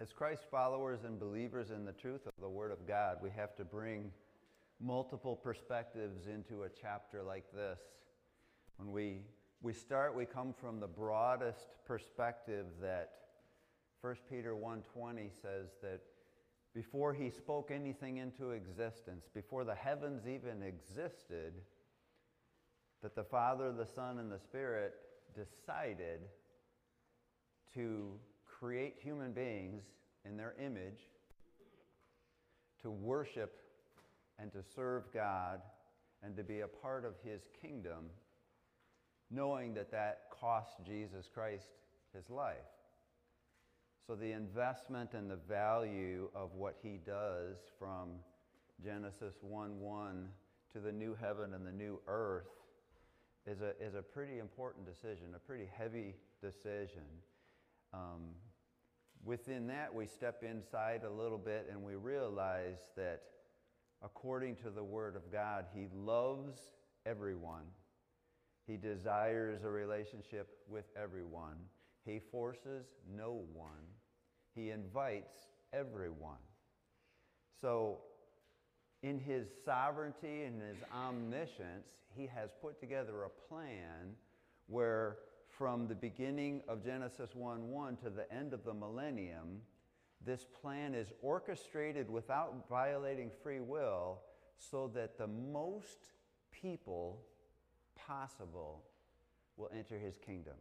as Christ followers and believers in the truth of the Word of God, we have to bring multiple perspectives into a chapter like this. When we, we start, we come from the broadest perspective that 1 Peter 1.20 says that before he spoke anything into existence, before the heavens even existed, that the Father, the Son, and the Spirit decided to create human beings in their image to worship and to serve God and to be a part of his kingdom, knowing that that cost Jesus Christ his life. So the investment and the value of what he does from Genesis 1 1 to the new heaven and the new earth is a, is a pretty important decision, a pretty heavy decision. Um, within that, we step inside a little bit and we realize that according to the Word of God, He loves everyone. He desires a relationship with everyone. He forces no one. He invites everyone. So, in his sovereignty and his omniscience, he has put together a plan where from the beginning of Genesis 1 1 to the end of the millennium, this plan is orchestrated without violating free will so that the most people possible will enter his kingdom.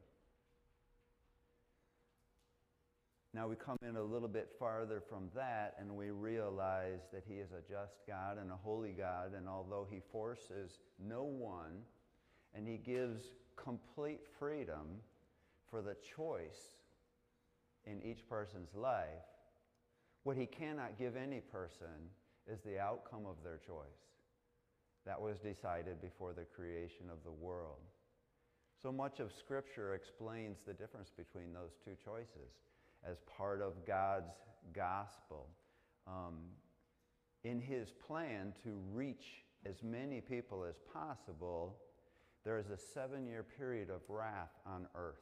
Now we come in a little bit farther from that and we realize that he is a just God and a holy God, and although he forces no one and he gives complete freedom for the choice in each person's life, what he cannot give any person is the outcome of their choice. That was decided before the creation of the world. So much of Scripture explains the difference between those two choices as part of God's gospel. Um, in his plan to reach as many people as possible, there is a seven year period of wrath on earth.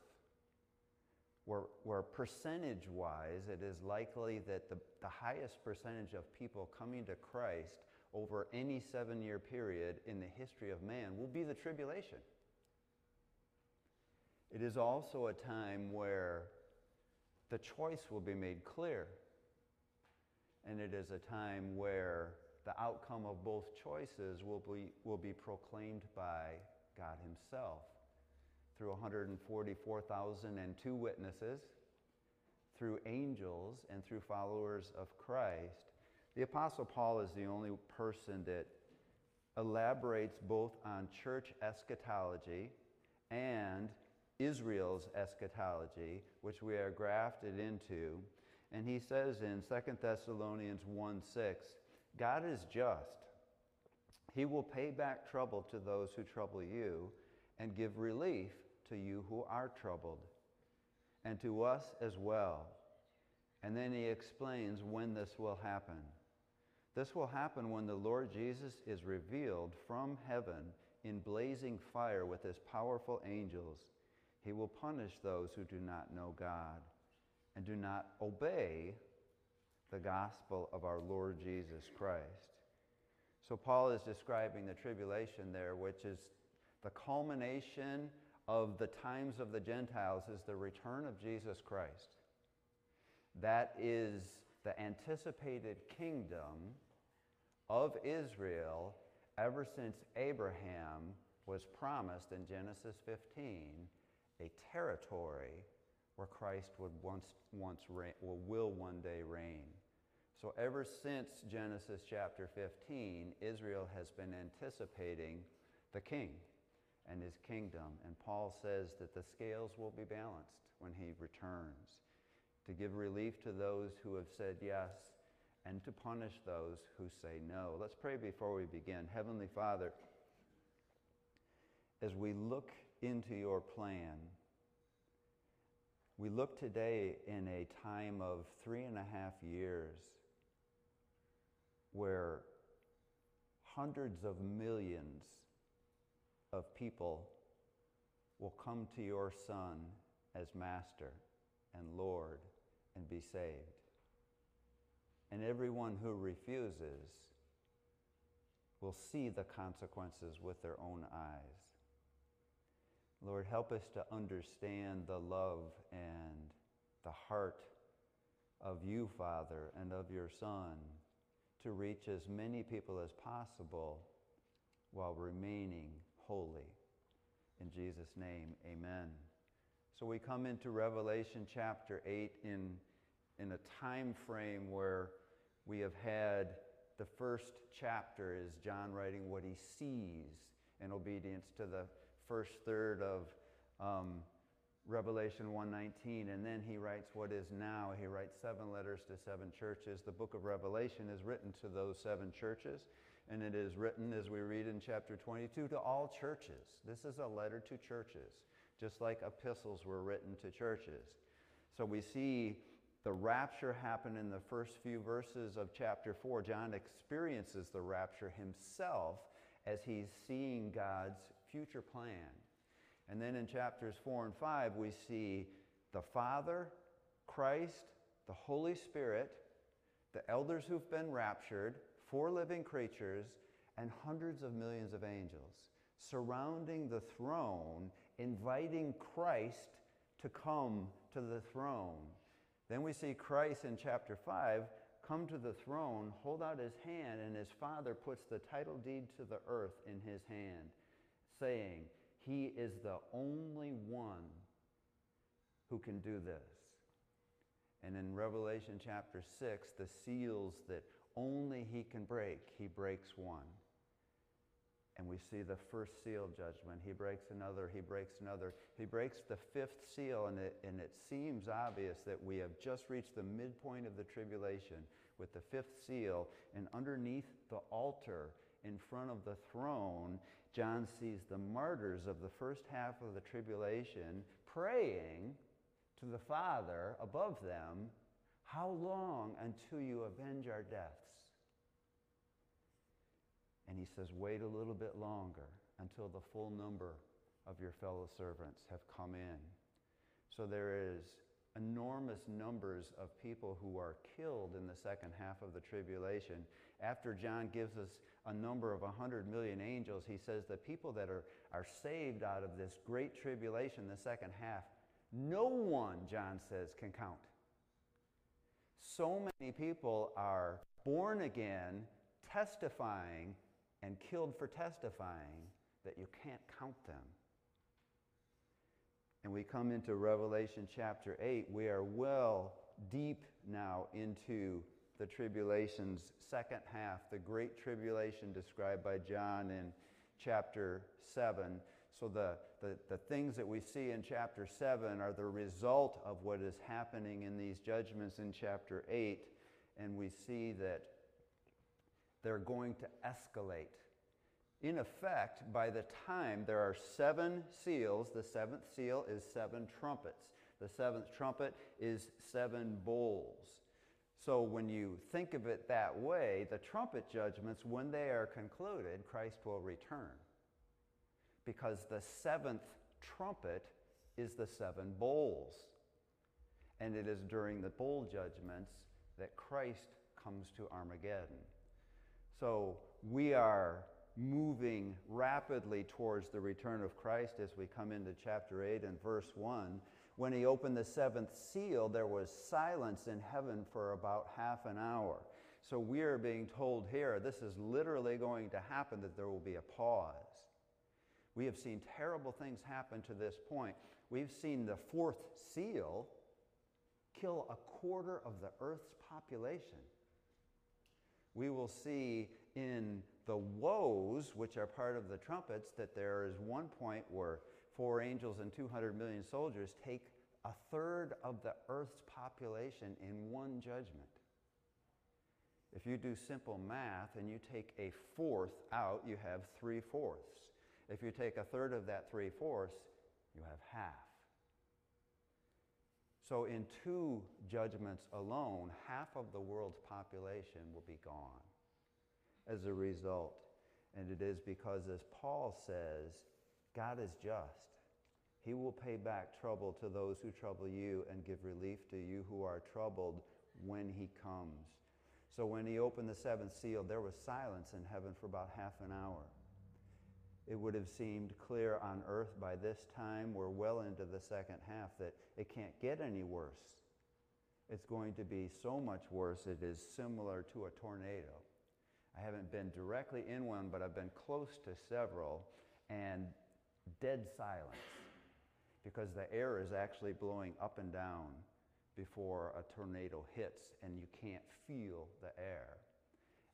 Where, where percentage wise, it is likely that the, the highest percentage of people coming to Christ over any seven year period in the history of man will be the tribulation. It is also a time where the choice will be made clear. And it is a time where the outcome of both choices will be, will be proclaimed by God Himself through 144,002 witnesses, through angels, and through followers of Christ. The Apostle Paul is the only person that elaborates both on church eschatology and Israel's eschatology, which we are grafted into. And he says in 2 Thessalonians 1 6, God is just. He will pay back trouble to those who trouble you and give relief to you who are troubled, and to us as well. And then he explains when this will happen. This will happen when the Lord Jesus is revealed from heaven in blazing fire with his powerful angels. He will punish those who do not know God and do not obey the gospel of our Lord Jesus Christ. So, Paul is describing the tribulation there, which is the culmination of the times of the Gentiles, is the return of Jesus Christ. That is the anticipated kingdom of Israel ever since Abraham was promised in Genesis 15 a territory where Christ would once, once reign, will one day reign. So, ever since Genesis chapter 15, Israel has been anticipating the king and his kingdom. And Paul says that the scales will be balanced when he returns to give relief to those who have said yes and to punish those who say no. Let's pray before we begin. Heavenly Father, as we look into your plan, we look today in a time of three and a half years where hundreds of millions of people will come to your Son as Master and Lord and be saved. And everyone who refuses will see the consequences with their own eyes. Lord, help us to understand the love and the heart of you, Father, and of your Son to reach as many people as possible while remaining holy. In Jesus' name, amen. So we come into Revelation chapter 8 in, in a time frame where we have had the first chapter is John writing what he sees in obedience to the first third of um, Revelation 1:19, and then he writes what is now. He writes seven letters to seven churches. The book of Revelation is written to those seven churches, and it is written, as we read in chapter 22, to all churches. This is a letter to churches, just like epistles were written to churches. So we see the rapture happen in the first few verses of chapter 4. John experiences the rapture himself as he's seeing God's future plan. And then in chapters 4 and 5, we see the Father, Christ, the Holy Spirit, the elders who've been raptured, four living creatures, and hundreds of millions of angels surrounding the throne, inviting Christ to come to the throne. Then we see Christ in chapter 5 come to the throne, hold out his hand, and his father puts the title deed to the earth in his hand, saying, He is the only one who can do this. And in Revelation chapter 6, the seals that only he can break, he breaks one and we see the first seal judgment. He breaks another, he breaks another. He breaks the fifth seal, and it, and it seems obvious that we have just reached the midpoint of the tribulation with the fifth seal. And underneath the altar in front of the throne, John sees the martyrs of the first half of the tribulation praying to the Father above them, How long until you avenge our deaths? And he says, Wait a little bit longer until the full number of your fellow servants have come in. So there is enormous numbers of people who are killed in the second half of the tribulation. After John gives us a number of 100 million angels, he says the people that are, are saved out of this great tribulation, the second half, no one, John says, can count. So many people are born again, testifying and killed for testifying that you can't count them. And we come into Revelation chapter 8. We are well deep now into the tribulation's second half, the great tribulation described by John in chapter 7. So, the, the, the things that we see in chapter 7 are the result of what is happening in these judgments in chapter 8. And we see that they're going to escalate. In effect, by the time there are seven seals, the seventh seal is seven trumpets. The seventh trumpet is seven bowls. So when you think of it that way, the trumpet judgments, when they are concluded, Christ will return. Because the seventh trumpet is the seven bowls. And it is during the bowl judgments that Christ comes to Armageddon. So we are moving rapidly towards the return of Christ as we come into chapter 8 and verse 1. When he opened the seventh seal, there was silence in heaven for about half an hour. So we are being told here this is literally going to happen, that there will be a pause. We have seen terrible things happen to this point. We've seen the fourth seal kill a quarter of the earth's population we will see in the woes, which are part of the trumpets, that there is one point where four angels and 200 million soldiers take a third of the earth's population in one judgment. If you do simple math and you take a fourth out, you have three fourths. If you take a third of that three fourths, you have half. So, in two judgments alone, half of the world's population will be gone as a result. And it is because, as Paul says, God is just. He will pay back trouble to those who trouble you and give relief to you who are troubled when he comes. So when he opened the seventh seal, there was silence in heaven for about half an hour. It would have seemed clear on earth by this time, we're well into the second half, that it can't get any worse. It's going to be so much worse, it is similar to a tornado. I haven't been directly in one, but I've been close to several, and dead silence because the air is actually blowing up and down before a tornado hits, and you can't feel the air.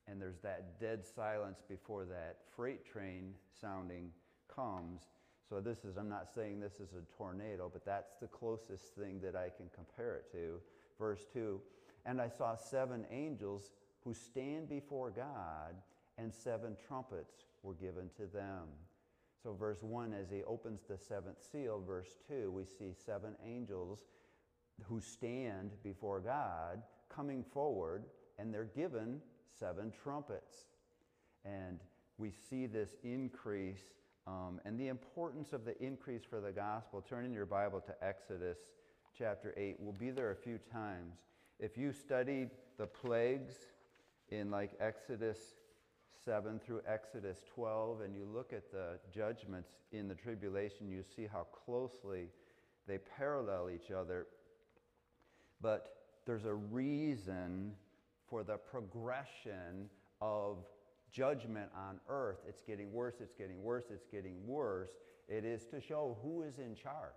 And there's that dead silence before that freight train sounding comes. So, this is, I'm not saying this is a tornado, but that's the closest thing that I can compare it to. Verse 2 And I saw seven angels who stand before God, and seven trumpets were given to them. So, verse 1, as he opens the seventh seal, verse 2, we see seven angels who stand before God coming forward, and they're given seven trumpets. And we see this increase um, and the importance of the increase for the gospel. Turn in your Bible to Exodus chapter 8. We'll be there a few times. If you studied the plagues in like Exodus 7 through Exodus 12 and you look at the judgments in the tribulation, you see how closely they parallel each other. But there's a reason for the progression of judgment on earth. It's getting worse, it's getting worse, it's getting worse. It is to show who is in charge.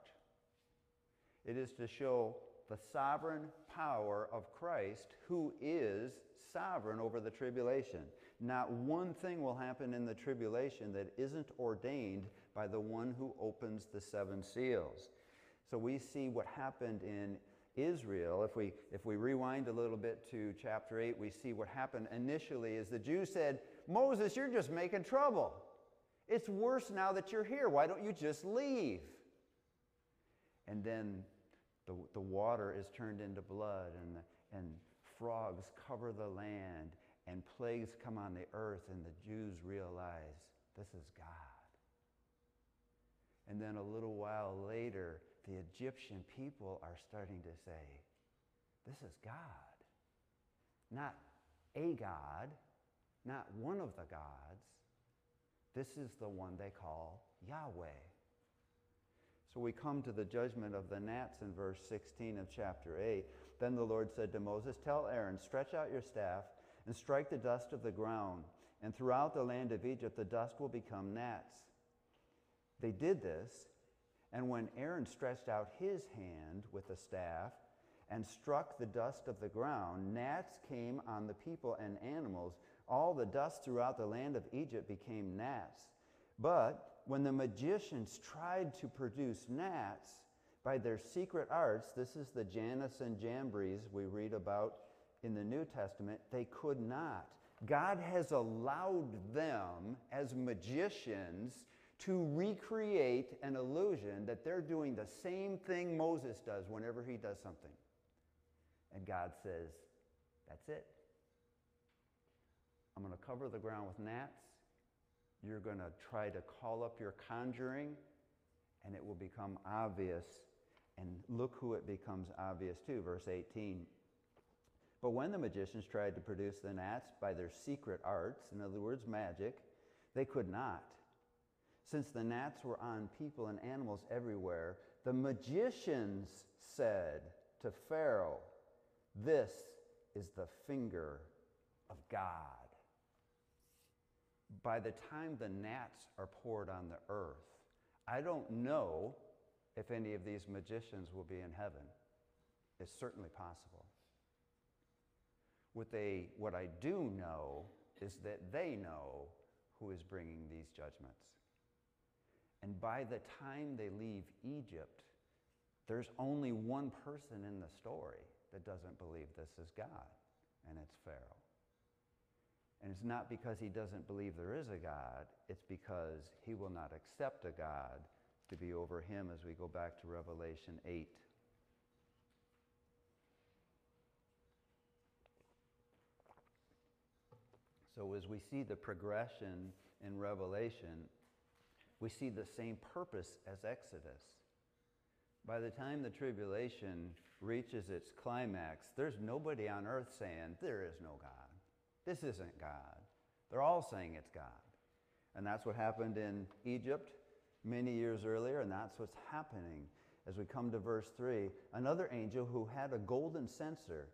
It is to show the sovereign power of Christ, who is sovereign over the tribulation. Not one thing will happen in the tribulation that isn't ordained by the one who opens the seven seals. So we see what happened in Israel, if we, if we rewind a little bit to chapter 8, we see what happened initially is the Jews said, Moses, you're just making trouble. It's worse now that you're here. Why don't you just leave? And then the, the water is turned into blood, and, the, and frogs cover the land, and plagues come on the earth, and the Jews realize this is God. And then a little while later, the Egyptian people are starting to say, This is God. Not a God, not one of the gods. This is the one they call Yahweh. So we come to the judgment of the gnats in verse 16 of chapter 8. Then the Lord said to Moses, Tell Aaron, stretch out your staff and strike the dust of the ground, and throughout the land of Egypt the dust will become gnats. They did this, and when Aaron stretched out his hand with the staff and struck the dust of the ground, gnats came on the people and animals. All the dust throughout the land of Egypt became gnats. But when the magicians tried to produce gnats by their secret arts, this is the Jannes and Jambres we read about in the New Testament, they could not. God has allowed them as magicians to recreate an illusion that they're doing the same thing Moses does whenever he does something. And God says, That's it. I'm going to cover the ground with gnats. You're going to try to call up your conjuring, and it will become obvious. And look who it becomes obvious to. Verse 18. But when the magicians tried to produce the gnats by their secret arts, in other words, magic, they could not since the gnats were on people and animals everywhere, the magicians said to Pharaoh, This is the finger of God. By the time the gnats are poured on the earth, I don't know if any of these magicians will be in heaven. It's certainly possible. What, they, what I do know is that they know who is bringing these judgments. And by the time they leave Egypt, there's only one person in the story that doesn't believe this is God, and it's Pharaoh. And it's not because he doesn't believe there is a God, it's because he will not accept a God to be over him as we go back to Revelation 8. So, as we see the progression in Revelation, we see the same purpose as Exodus. By the time the tribulation reaches its climax, there's nobody on earth saying, There is no God. This isn't God. They're all saying it's God. And that's what happened in Egypt many years earlier, and that's what's happening as we come to verse 3. Another angel who had a golden censer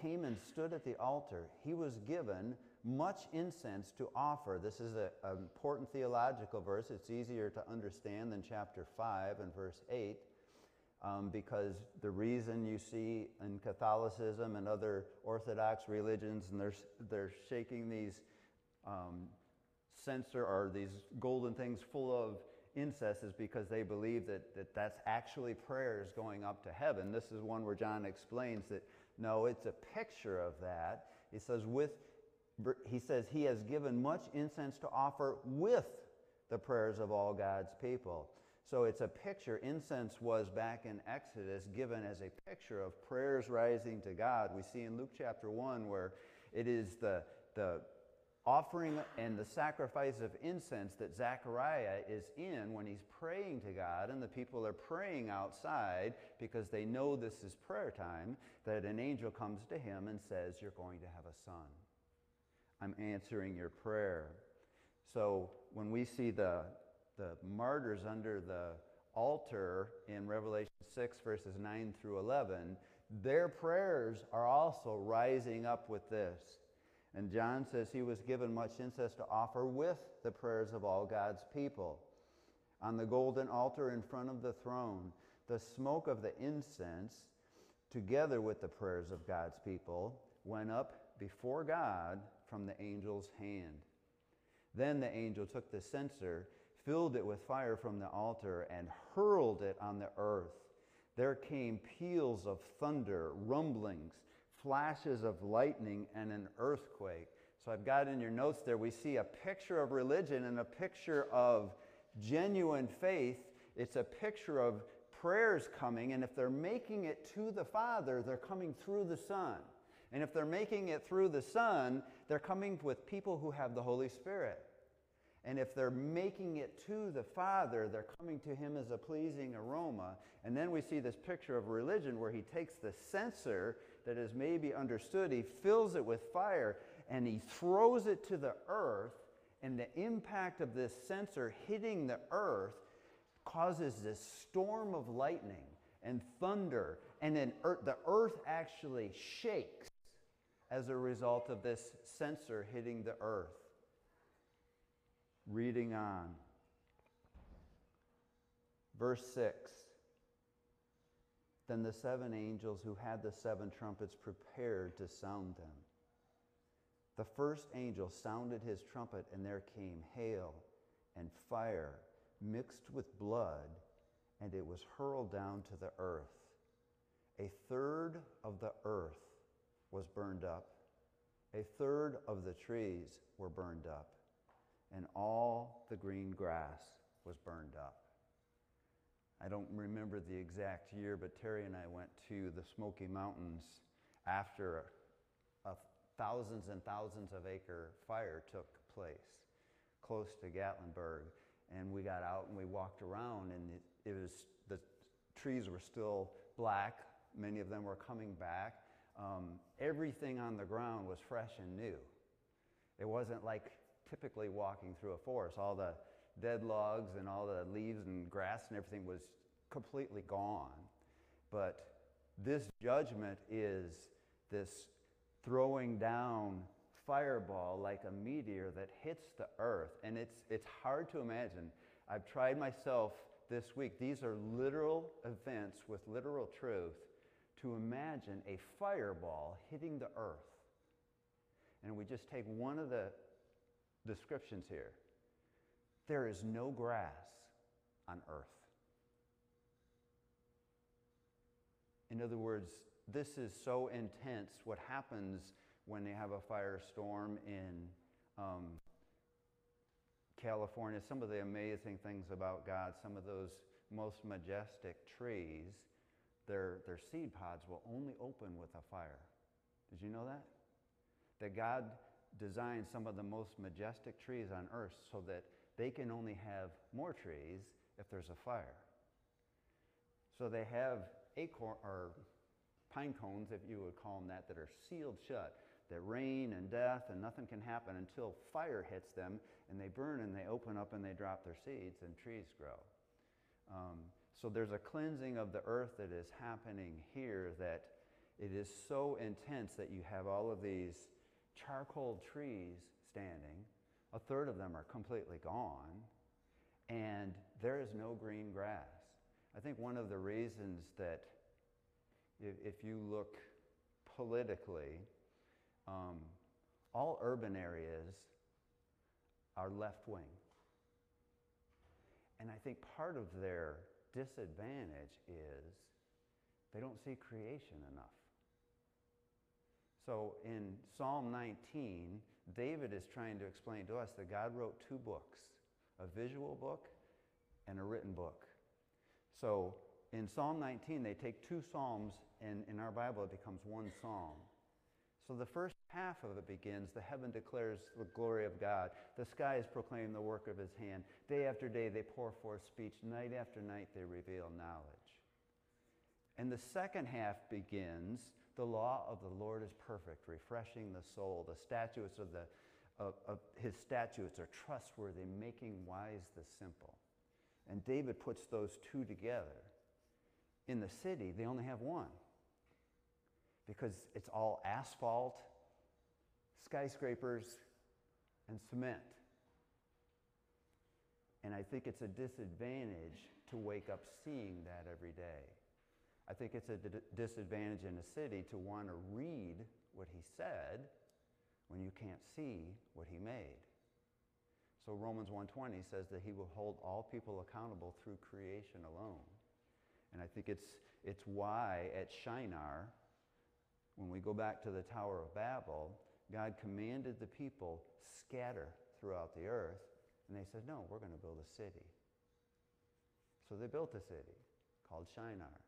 came and stood at the altar. He was given much incense to offer. This is an important theological verse. It's easier to understand than chapter 5 and verse 8. Um, because the reason you see in Catholicism and other Orthodox religions, and they're, they're shaking these um, censer or these golden things full of incense is because they believe that, that that's actually prayers going up to heaven. This is one where John explains that no, it's a picture of that. He says, with, he says, he has given much incense to offer with the prayers of all God's people. So it's a picture. Incense was back in Exodus given as a picture of prayers rising to God. We see in Luke chapter 1 where it is the, the offering and the sacrifice of incense that Zechariah is in when he's praying to God, and the people are praying outside because they know this is prayer time, that an angel comes to him and says, You're going to have a son. I'm answering your prayer. So when we see the, the martyrs under the altar in Revelation 6, verses 9 through 11, their prayers are also rising up with this. And John says he was given much incense to offer with the prayers of all God's people. On the golden altar in front of the throne, the smoke of the incense, together with the prayers of God's people, went up before God from the angel's hand. Then the angel took the censer, filled it with fire from the altar, and hurled it on the earth. There came peals of thunder, rumblings, flashes of lightning, and an earthquake. So I've got in your notes there, we see a picture of religion and a picture of genuine faith. It's a picture of prayers coming, and if they're making it to the Father, they're coming through the Son. And if they're making it through the Son, they're coming with people who have the Holy Spirit. And if they're making it to the Father, they're coming to Him as a pleasing aroma. And then we see this picture of religion where He takes the censer that is maybe understood, He fills it with fire, and He throws it to the earth. And the impact of this censer hitting the earth causes this storm of lightning and thunder. And then earth, the earth actually shakes as a result of this censer hitting the earth. Reading on. Verse 6 Then the seven angels who had the seven trumpets prepared to sound them. The first angel sounded his trumpet, and there came hail and fire mixed with blood, and it was hurled down to the earth. A third of the earth was burned up. A third of the trees were burned up, and all the green grass was burned up. I don't remember the exact year, but Terry and I went to the Smoky Mountains after a, a thousands and thousands of acre fire took place close to Gatlinburg. And we got out and we walked around, and it, it was the trees were still black. Many of them were coming back um, everything on the ground was fresh and new. It wasn't like typically walking through a forest. All the dead logs and all the leaves and grass and everything was completely gone. But this judgment is this throwing down fireball like a meteor that hits the earth. And it's, it's hard to imagine. I've tried myself this week. These are literal events with literal truth to imagine a fireball hitting the earth. And we just take one of the descriptions here. There is no grass on earth. In other words, this is so intense. What happens when they have a firestorm in um, California, some of the amazing things about God, some of those most majestic trees their, their seed pods will only open with a fire. Did you know that? That God designed some of the most majestic trees on earth so that they can only have more trees if there's a fire. So they have acorn or pine cones, if you would call them that, that are sealed shut. that rain and death and nothing can happen until fire hits them and they burn and they open up and they drop their seeds and trees grow. Um, so there's a cleansing of the earth that is happening here that it is so intense that you have all of these charcoal trees standing. A third of them are completely gone, and there is no green grass. I think one of the reasons that if, if you look politically, um, all urban areas are left wing. And I think part of their disadvantage is they don't see creation enough. So in Psalm 19, David is trying to explain to us that God wrote two books a visual book and a written book. So in Psalm 19, they take two Psalms, and in our Bible, it becomes one Psalm. So the first half of it begins the heaven declares the glory of God, the skies proclaim the work of his hand. Day after day, they pour forth speech. Night after night, they reveal knowledge. And the second half begins the law of the Lord is perfect, refreshing the soul. The statutes of, the, of, of his statutes are trustworthy, making wise the simple. And David puts those two together. In the city, they only have one because it's all asphalt, skyscrapers, and cement. And I think it's a disadvantage to wake up seeing that every day. I think it's a disadvantage in a city to want to read what he said when you can't see what he made. So Romans 1:20 says that he will hold all people accountable through creation alone. And I think it's it's why at Shinar when we go back to the Tower of Babel, God commanded the people scatter throughout the earth, and they said, "No, we're going to build a city." So they built a city called Shinar.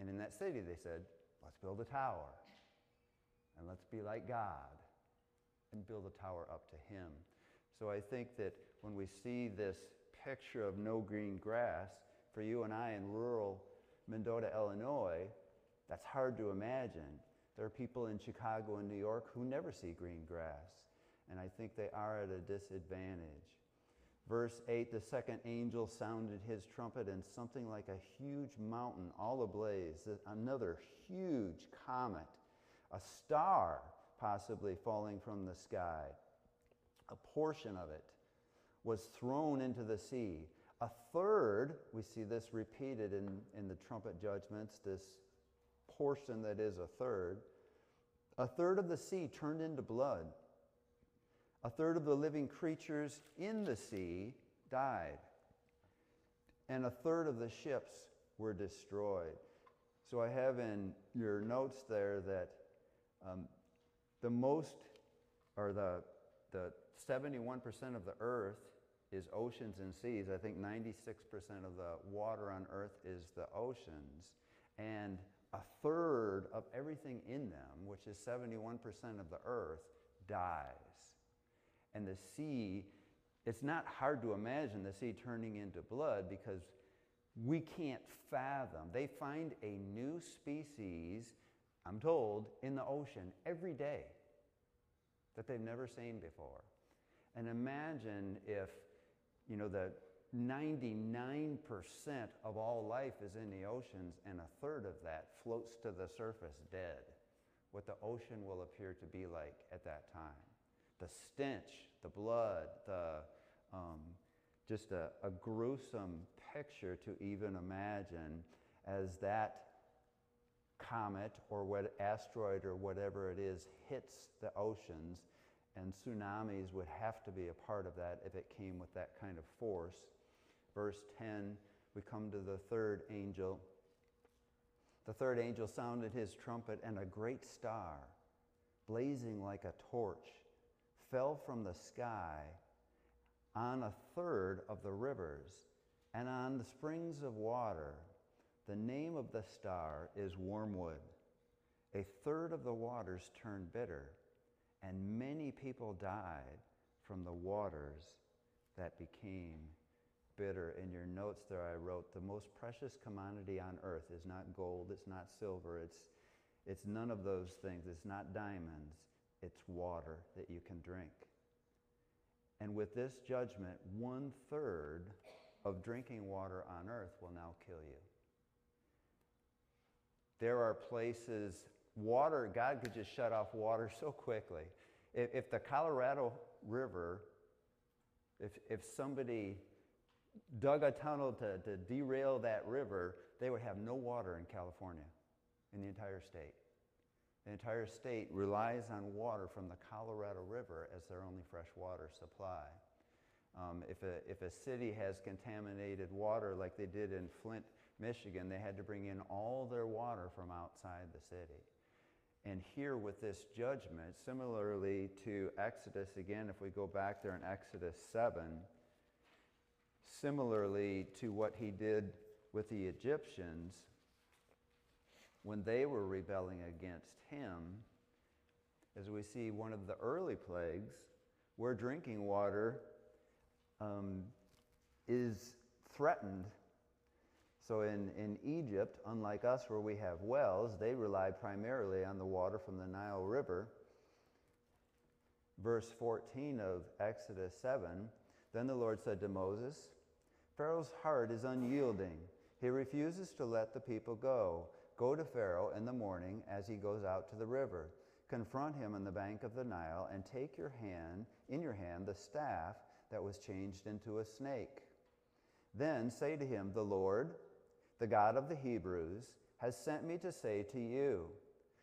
And in that city, they said, let's build a tower. And let's be like God and build a tower up to Him. So I think that when we see this picture of no green grass, for you and I in rural Mendota, Illinois, that's hard to imagine. There are people in Chicago and New York who never see green grass, and I think they are at a disadvantage. Verse 8 The second angel sounded his trumpet, and something like a huge mountain, all ablaze, another huge comet, a star possibly falling from the sky, a portion of it was thrown into the sea. A third, we see this repeated in, in the trumpet judgments, this portion that is a third, a third of the sea turned into blood a third of the living creatures in the sea died, and a third of the ships were destroyed. So I have in your notes there that um, the most, or the, the 71% of the earth is oceans and seas. I think 96% of the water on earth is the oceans. And a third of everything in them, which is 71% of the earth, dies and the sea, it's not hard to imagine the sea turning into blood because we can't fathom. They find a new species, I'm told, in the ocean every day that they've never seen before. And imagine if, you know, the 99% of all life is in the oceans and a third of that floats to the surface dead. What the ocean will appear to be like at that time the stench, the blood, the, um, just a, a gruesome picture to even imagine as that comet or what asteroid or whatever it is hits the oceans and tsunamis would have to be a part of that if it came with that kind of force. Verse 10 we come to the third angel. The third angel sounded his trumpet and a great star blazing like a torch fell from the sky on a third of the rivers and on the springs of water. The name of the star is wormwood. A third of the waters turned bitter, and many people died from the waters that became bitter. In your notes there, I wrote, The most precious commodity on earth is not gold, it's not silver, it's, it's none of those things, it's not diamonds it's water that you can drink. And with this judgment, one third of drinking water on earth will now kill you. There are places, water, God could just shut off water so quickly. If, if the Colorado River, if, if somebody dug a tunnel to, to derail that river, they would have no water in California, in the entire state. The entire state relies on water from the Colorado River as their only fresh water supply. Um, if, a, if a city has contaminated water like they did in Flint, Michigan, they had to bring in all their water from outside the city. And here with this judgment, similarly to Exodus, again, if we go back there in Exodus 7, similarly to what he did with the Egyptians, when they were rebelling against him, as we see one of the early plagues, where drinking water um, is threatened. So in, in Egypt, unlike us where we have wells, they rely primarily on the water from the Nile River. Verse 14 of Exodus 7 Then the Lord said to Moses, Pharaoh's heart is unyielding. He refuses to let the people go. Go to Pharaoh in the morning as he goes out to the river. Confront him on the bank of the Nile and take your hand, in your hand, the staff that was changed into a snake. Then say to him, The Lord, the God of the Hebrews, has sent me to say to you,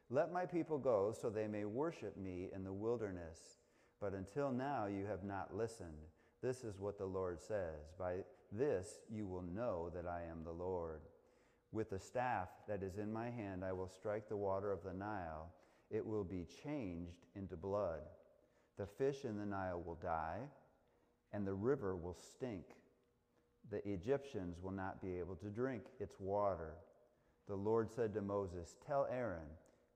Let my people go so they may worship me in the wilderness. But until now you have not listened. This is what the Lord says By this you will know that I am the Lord. With the staff that is in my hand, I will strike the water of the Nile. It will be changed into blood. The fish in the Nile will die, and the river will stink. The Egyptians will not be able to drink its water. The Lord said to Moses, Tell Aaron,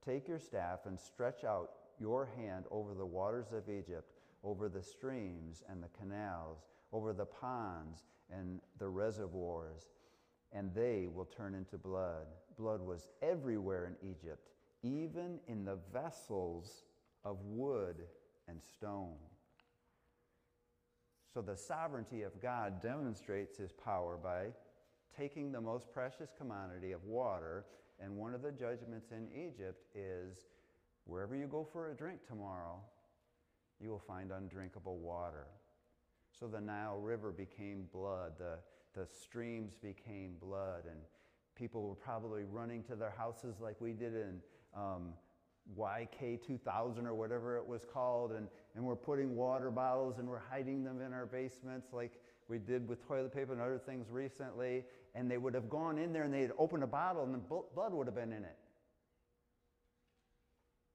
take your staff and stretch out your hand over the waters of Egypt, over the streams and the canals, over the ponds and the reservoirs and they will turn into blood. Blood was everywhere in Egypt, even in the vessels of wood and stone. So the sovereignty of God demonstrates his power by taking the most precious commodity of water, and one of the judgments in Egypt is wherever you go for a drink tomorrow, you will find undrinkable water. So the Nile River became blood. The, the streams became blood, and people were probably running to their houses like we did in um, YK 2000 or whatever it was called, and, and we're putting water bottles and we're hiding them in our basements like we did with toilet paper and other things recently. And they would have gone in there and they'd opened a bottle and the blood would have been in it.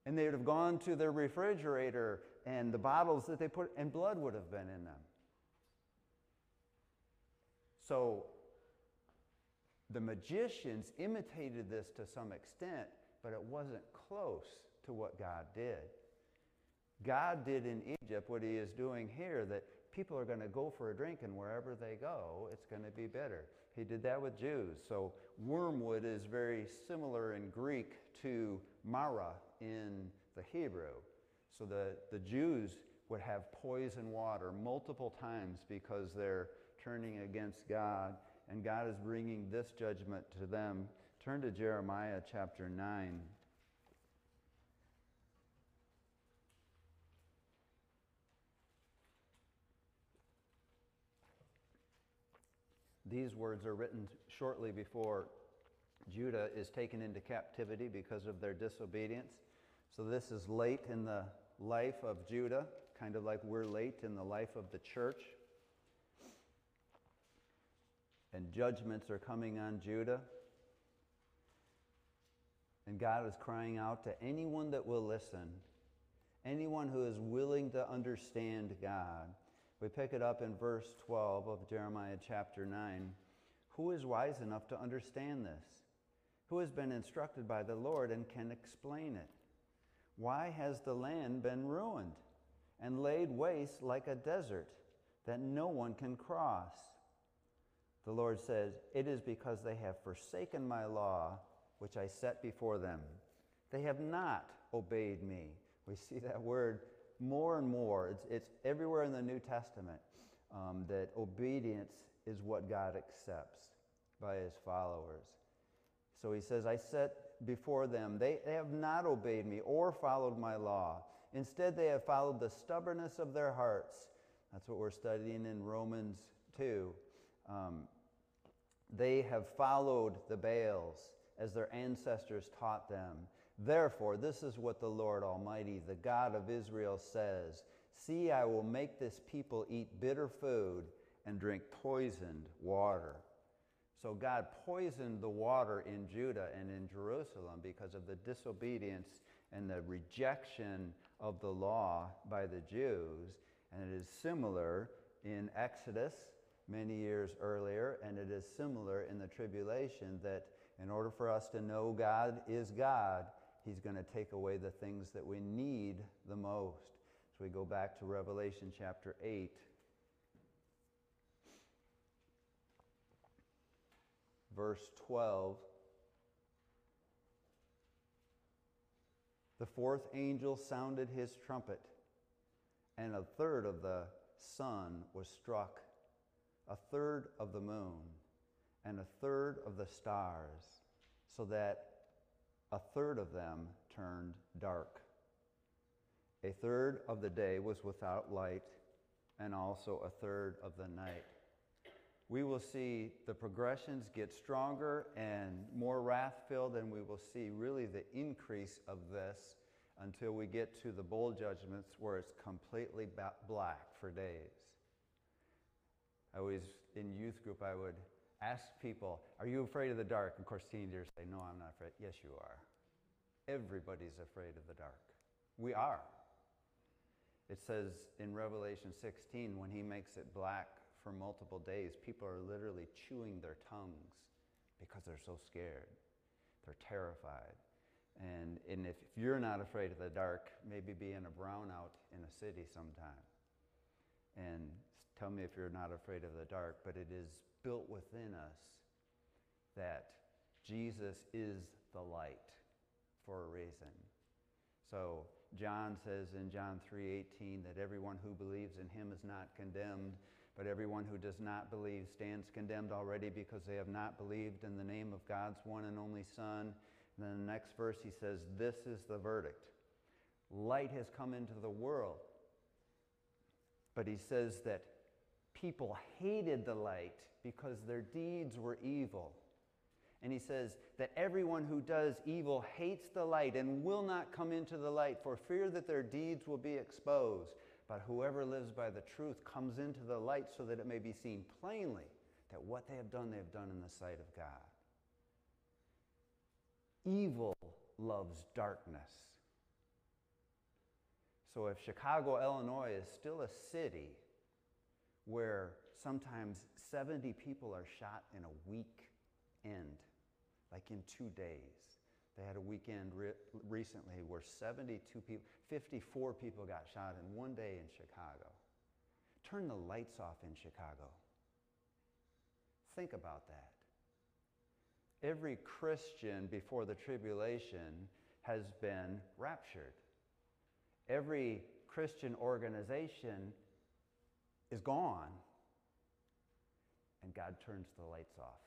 And they would have gone to their refrigerator and the bottles that they put, and blood would have been in them. So the magicians imitated this to some extent, but it wasn't close to what God did. God did in Egypt what he is doing here, that people are going to go for a drink, and wherever they go, it's going to be better. He did that with Jews. So wormwood is very similar in Greek to mara in the Hebrew. So the, the Jews would have poison water multiple times because they're turning against God, and God is bringing this judgment to them. Turn to Jeremiah chapter 9. These words are written shortly before Judah is taken into captivity because of their disobedience. So, this is late in the life of Judah, kind of like we're late in the life of the church and judgments are coming on Judah. And God is crying out to anyone that will listen, anyone who is willing to understand God. We pick it up in verse 12 of Jeremiah chapter 9. Who is wise enough to understand this? Who has been instructed by the Lord and can explain it? Why has the land been ruined and laid waste like a desert that no one can cross? The Lord says, It is because they have forsaken my law, which I set before them. They have not obeyed me. We see that word more and more. It's, it's everywhere in the New Testament um, that obedience is what God accepts by his followers. So he says, I set before them, they, they have not obeyed me or followed my law. Instead, they have followed the stubbornness of their hearts. That's what we're studying in Romans 2. Um, they have followed the Baals as their ancestors taught them. Therefore, this is what the Lord Almighty, the God of Israel, says See, I will make this people eat bitter food and drink poisoned water. So God poisoned the water in Judah and in Jerusalem because of the disobedience and the rejection of the law by the Jews. And it is similar in Exodus many years earlier, and it is similar in the tribulation that in order for us to know God is God, He's going to take away the things that we need the most. So we go back to Revelation chapter 8. Verse 12. The fourth angel sounded his trumpet, and a third of the sun was struck, a third of the moon, and a third of the stars, so that a third of them turned dark. A third of the day was without light, and also a third of the night. We will see the progressions get stronger and more wrath filled, and we will see really the increase of this until we get to the bowl judgments where it's completely black for days. I was in youth group, I would ask people, Are you afraid of the dark? Of course, teenagers say, No, I'm not afraid. Yes, you are. Everybody's afraid of the dark. We are. It says in Revelation 16, when he makes it black for multiple days, people are literally chewing their tongues because they're so scared. They're terrified. And, and if, if you're not afraid of the dark, maybe be in a brownout in a city sometime. And tell me if you're not afraid of the dark, but it is built within us that Jesus is the light for a reason. So John says in John 3:18 that everyone who believes in him is not condemned, but everyone who does not believe stands condemned already because they have not believed in the name of God's one and only Son. And then the next verse he says, This is the verdict. Light has come into the world. But he says that people hated the light because their deeds were evil. And he says that everyone who does evil hates the light and will not come into the light for fear that their deeds will be exposed. But whoever lives by the truth comes into the light so that it may be seen plainly that what they have done, they have done in the sight of God. Evil loves darkness. So if Chicago, Illinois is still a city where sometimes 70 people are shot in a week end, like in two days. They had a weekend re- recently where 72 people, 54 people got shot in one day in Chicago. Turn the lights off in Chicago. Think about that. Every Christian before the tribulation has been raptured. Every Christian organization is gone, and God turns the lights off.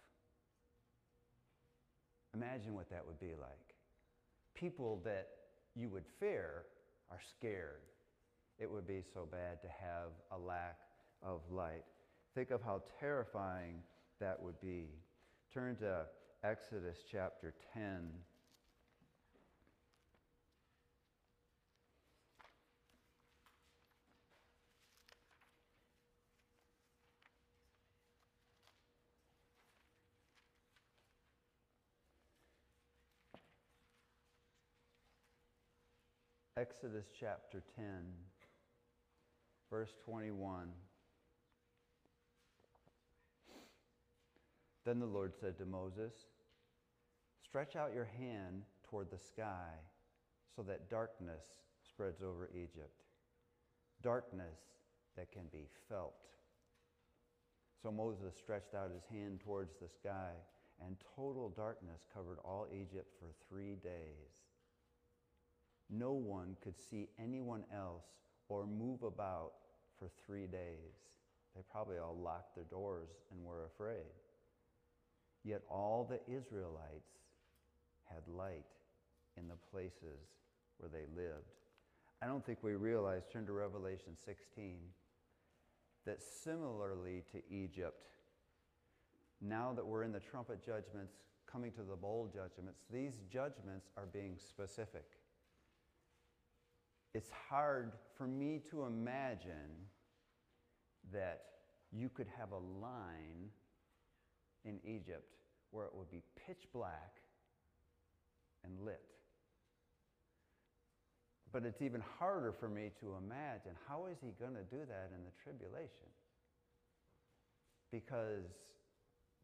Imagine what that would be like. People that you would fear are scared. It would be so bad to have a lack of light. Think of how terrifying that would be. Turn to Exodus chapter 10. Exodus chapter 10, verse 21. Then the Lord said to Moses, Stretch out your hand toward the sky so that darkness spreads over Egypt, darkness that can be felt. So Moses stretched out his hand towards the sky, and total darkness covered all Egypt for three days. No one could see anyone else or move about for three days. They probably all locked their doors and were afraid. Yet all the Israelites had light in the places where they lived. I don't think we realize, turn to Revelation 16, that similarly to Egypt, now that we're in the trumpet judgments, coming to the bowl judgments, these judgments are being specific. It's hard for me to imagine that you could have a line in Egypt where it would be pitch black and lit. But it's even harder for me to imagine how is he going to do that in the tribulation? Because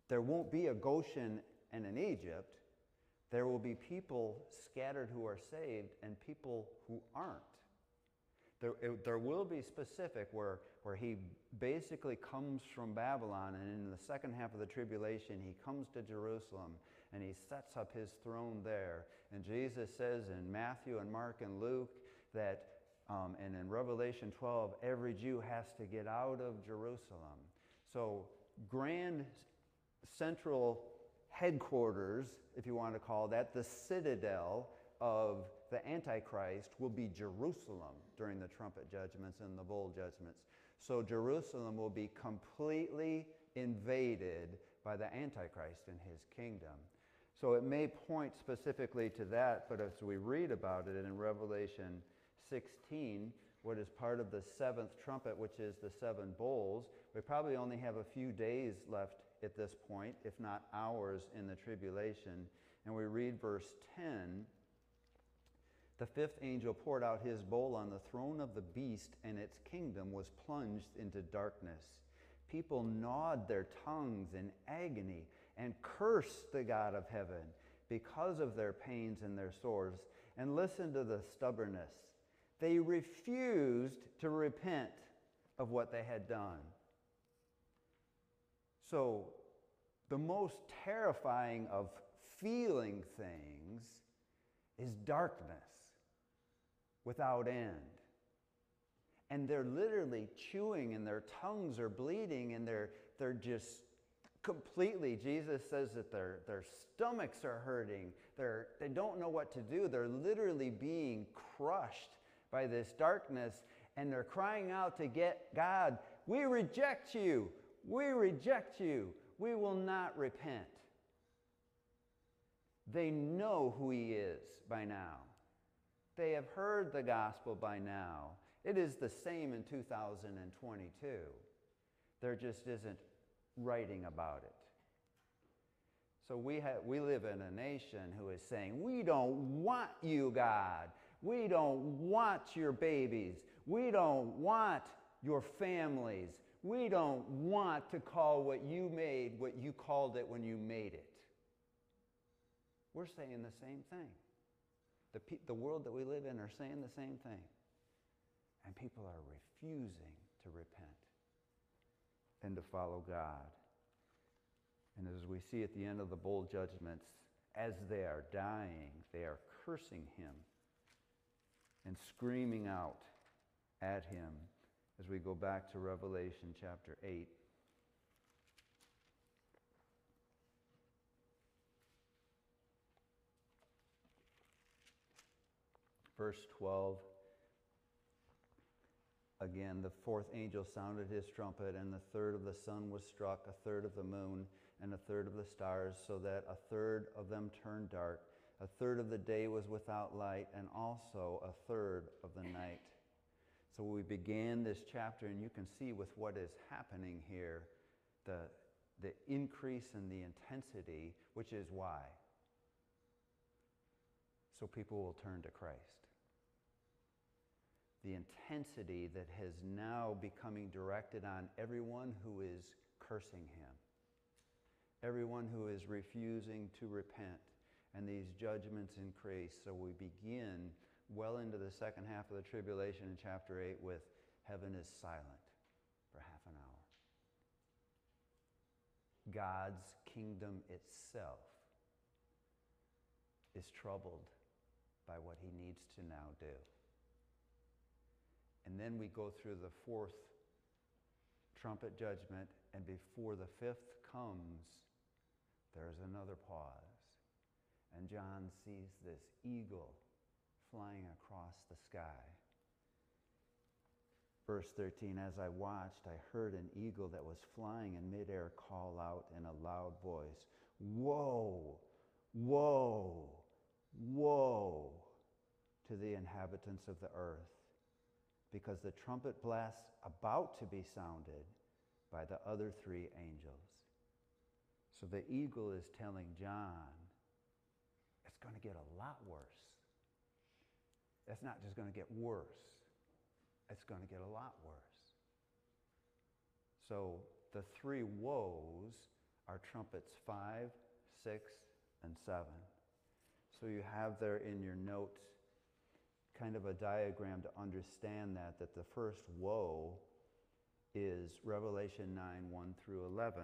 there won't be a Goshen and an Egypt. There will be people scattered who are saved and people who aren't. There, it, there will be specific where, where he basically comes from Babylon, and in the second half of the tribulation, he comes to Jerusalem and he sets up his throne there. And Jesus says in Matthew and Mark and Luke that, um, and in Revelation 12, every Jew has to get out of Jerusalem. So, grand central headquarters, if you want to call that, the citadel of the Antichrist will be Jerusalem during the trumpet judgments and the bowl judgments. So Jerusalem will be completely invaded by the Antichrist and his kingdom. So it may point specifically to that, but as we read about it in Revelation 16, what is part of the seventh trumpet, which is the seven bowls, we probably only have a few days left at this point, if not hours, in the tribulation. And we read verse 10 The fifth angel poured out his bowl on the throne of the beast, and its kingdom was plunged into darkness. People gnawed their tongues in agony and cursed the God of heaven because of their pains and their sores. And listen to the stubbornness. They refused to repent of what they had done. So, the most terrifying of feeling things is darkness without end. And they're literally chewing, and their tongues are bleeding, and they're, they're just completely. Jesus says that their, their stomachs are hurting. They're, they don't know what to do. They're literally being crushed by this darkness, and they're crying out to get God, we reject you. We reject you. We will not repent. They know who He is by now. They have heard the gospel by now. It is the same in 2022. There just isn't writing about it. So we, have, we live in a nation who is saying, We don't want you, God. We don't want your babies. We don't want your families. We don't want to call what you made what you called it when you made it. We're saying the same thing. The, pe- the world that we live in are saying the same thing. And people are refusing to repent and to follow God. And as we see at the end of the bowl judgments, as they are dying, they are cursing him and screaming out at him as we go back to Revelation chapter 8. Verse 12. Again, the fourth angel sounded his trumpet, and the third of the sun was struck, a third of the moon, and a third of the stars, so that a third of them turned dark. A third of the day was without light, and also a third of the night. So we began this chapter, and you can see with what is happening here the, the increase in the intensity, which is why. So people will turn to Christ. The intensity that has now becoming directed on everyone who is cursing him, everyone who is refusing to repent, and these judgments increase. So we begin well into the second half of the tribulation in chapter 8 with heaven is silent for half an hour. God's kingdom itself is troubled by what he needs to now do. And then we go through the fourth trumpet judgment, and before the fifth comes, there's another pause. And John sees this eagle flying across the sky. Verse 13 As I watched, I heard an eagle that was flying in midair call out in a loud voice Woe, woe, woe to the inhabitants of the earth, because the trumpet blast about to be sounded by the other three angels. So the eagle is telling John, it's going to get a lot worse. It's not just going to get worse, it's going to get a lot worse. So the three woes are trumpets five, six, and seven. So you have there in your notes kind of a diagram to understand that, that the first woe is Revelation 9, 1 through 11,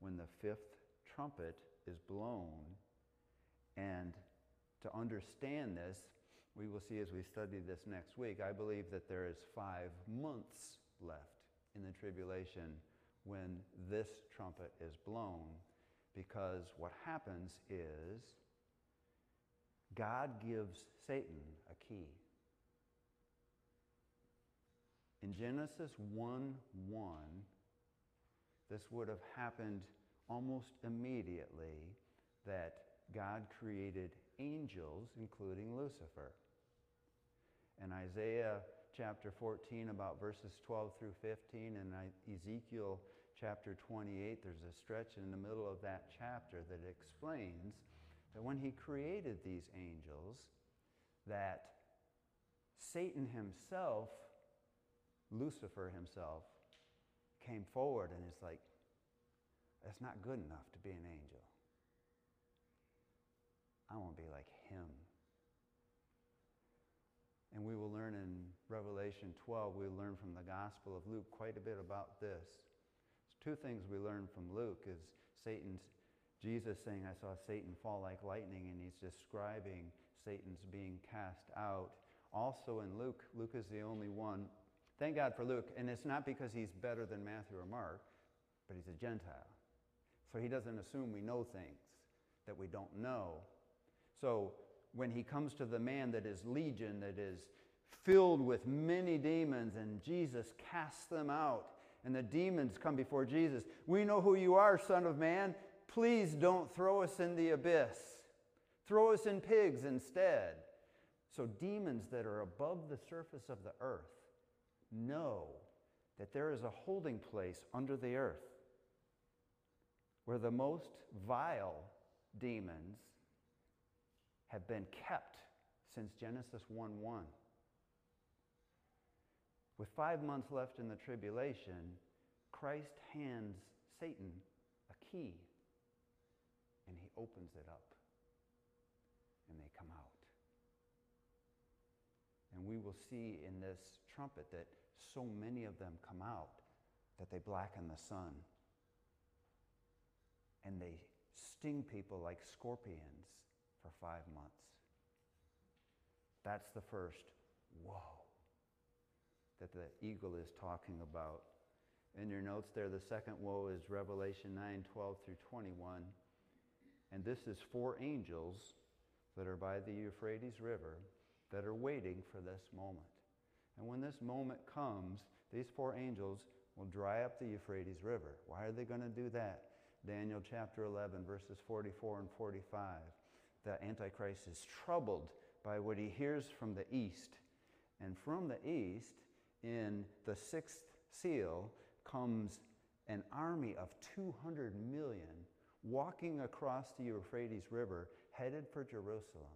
when the fifth trumpet is blown. And to understand this, we will see as we study this next week, I believe that there is five months left in the tribulation when this trumpet is blown. Because what happens is God gives Satan a key. In Genesis 1 1, this would have happened almost immediately that God created angels, including Lucifer. In Isaiah chapter 14, about verses 12 through 15, and Ezekiel chapter 28, there's a stretch in the middle of that chapter that explains that when he created these angels, that Satan himself, Lucifer himself, came forward and is like, that's not good enough to be an angel. I want to be like him. And we will learn in Revelation 12, we learn from the Gospel of Luke quite a bit about this. There's two things we learn from Luke is Satan's Jesus saying, I saw Satan fall like lightning, and he's describing Satan's being cast out. Also in Luke, Luke is the only one. Thank God for Luke. And it's not because he's better than Matthew or Mark, but he's a Gentile. So he doesn't assume we know things that we don't know. So when he comes to the man that is legion, that is filled with many demons, and Jesus casts them out, and the demons come before Jesus. We know who you are, Son of Man. Please don't throw us in the abyss. Throw us in pigs instead. So, demons that are above the surface of the earth know that there is a holding place under the earth where the most vile demons have been kept since Genesis 1 1. With five months left in the tribulation, Christ hands Satan a key and he opens it up and they come out. And we will see in this trumpet that so many of them come out that they blacken the sun and they sting people like scorpions for five months. That's the first woe that the eagle is talking about. In your notes there, the second woe is Revelation 9 12 through 21. And this is four angels that are by the Euphrates River that are waiting for this moment. And when this moment comes, these four angels will dry up the Euphrates River. Why are they going to do that? Daniel chapter 11, verses 44 and 45. The Antichrist is troubled by what he hears from the east. And from the east, in the sixth seal, comes an army of 200 million walking across the Euphrates River headed for Jerusalem.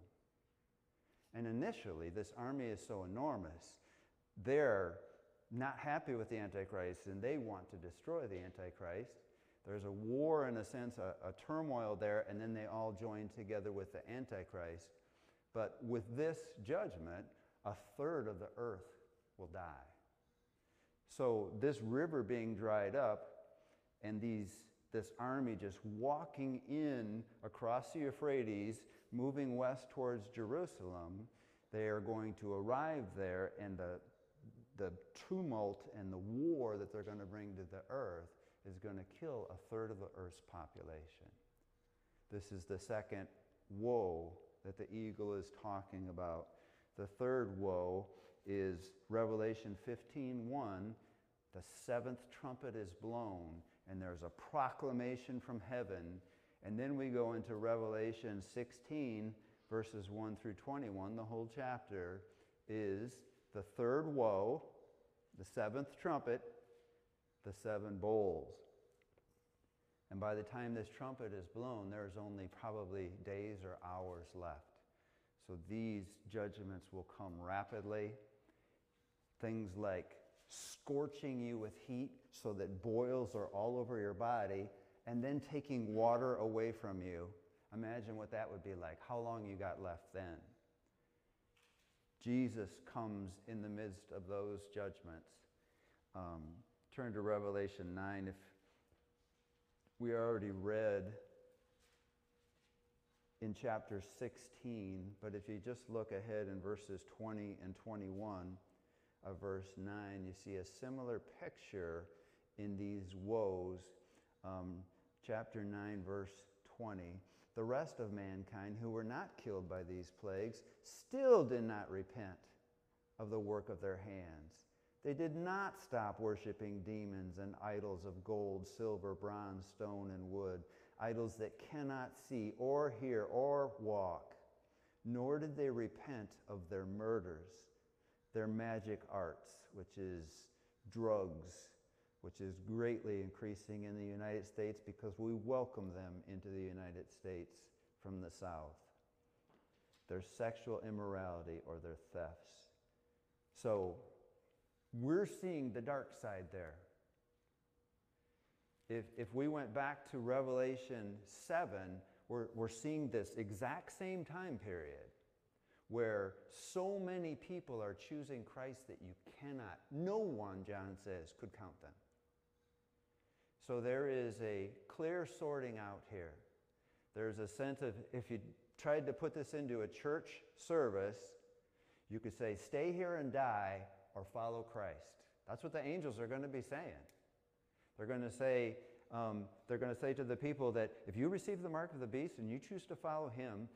And initially, this army is so enormous, they're not happy with the Antichrist and they want to destroy the Antichrist. There's a war, in a sense, a, a, turmoil there, and then they all join together with the Antichrist. But with this judgment, a third of the earth will die. So, this river being dried up and these, this army just walking in across the Euphrates, moving west towards Jerusalem, they are going to arrive there, and the, the tumult and the war that they're going to bring to the earth is going to kill a third of the earth's population. This is the second woe that the eagle is talking about. The third woe is Revelation 15:1. The seventh trumpet is blown, and there's a proclamation from heaven. And then we go into Revelation 16, verses 1 through 21. The whole chapter is the third woe, the seventh trumpet, the seven bowls. And by the time this trumpet is blown, there's only probably days or hours left. So these judgments will come rapidly. Things like scorching you with heat so that boils are all over your body, and then taking water away from you. Imagine what that would be like, how long you got left then. Jesus comes in the midst of those judgments. Um, turn to Revelation 9. If we already read in chapter 16, but if you just look ahead in verses 20 and 21 of verse 9, you see a similar picture in these woes. Um, chapter 9, verse 20. The rest of mankind who were not killed by these plagues still did not repent of the work of their hands. They did not stop worshiping demons and idols of gold, silver, bronze, stone, and wood, idols that cannot see or hear or walk. Nor did they repent of their murders, their magic arts, which is drugs, which is greatly increasing in the United States because we welcome them into the United States from the South, their sexual immorality or their thefts. So, we're seeing the dark side there. If, if we went back to Revelation 7, we're, we're seeing this exact same time period where so many people are choosing Christ that you cannot, no one, John says, could count them. So there is a clear sorting out here. There's a sense of, if you tried to put this into a church service, you could say, stay here and die, or follow Christ. That's what the angels are going to be saying. They're going to say, um, they're going to say to the people that if you receive the mark of the beast and you choose to follow him,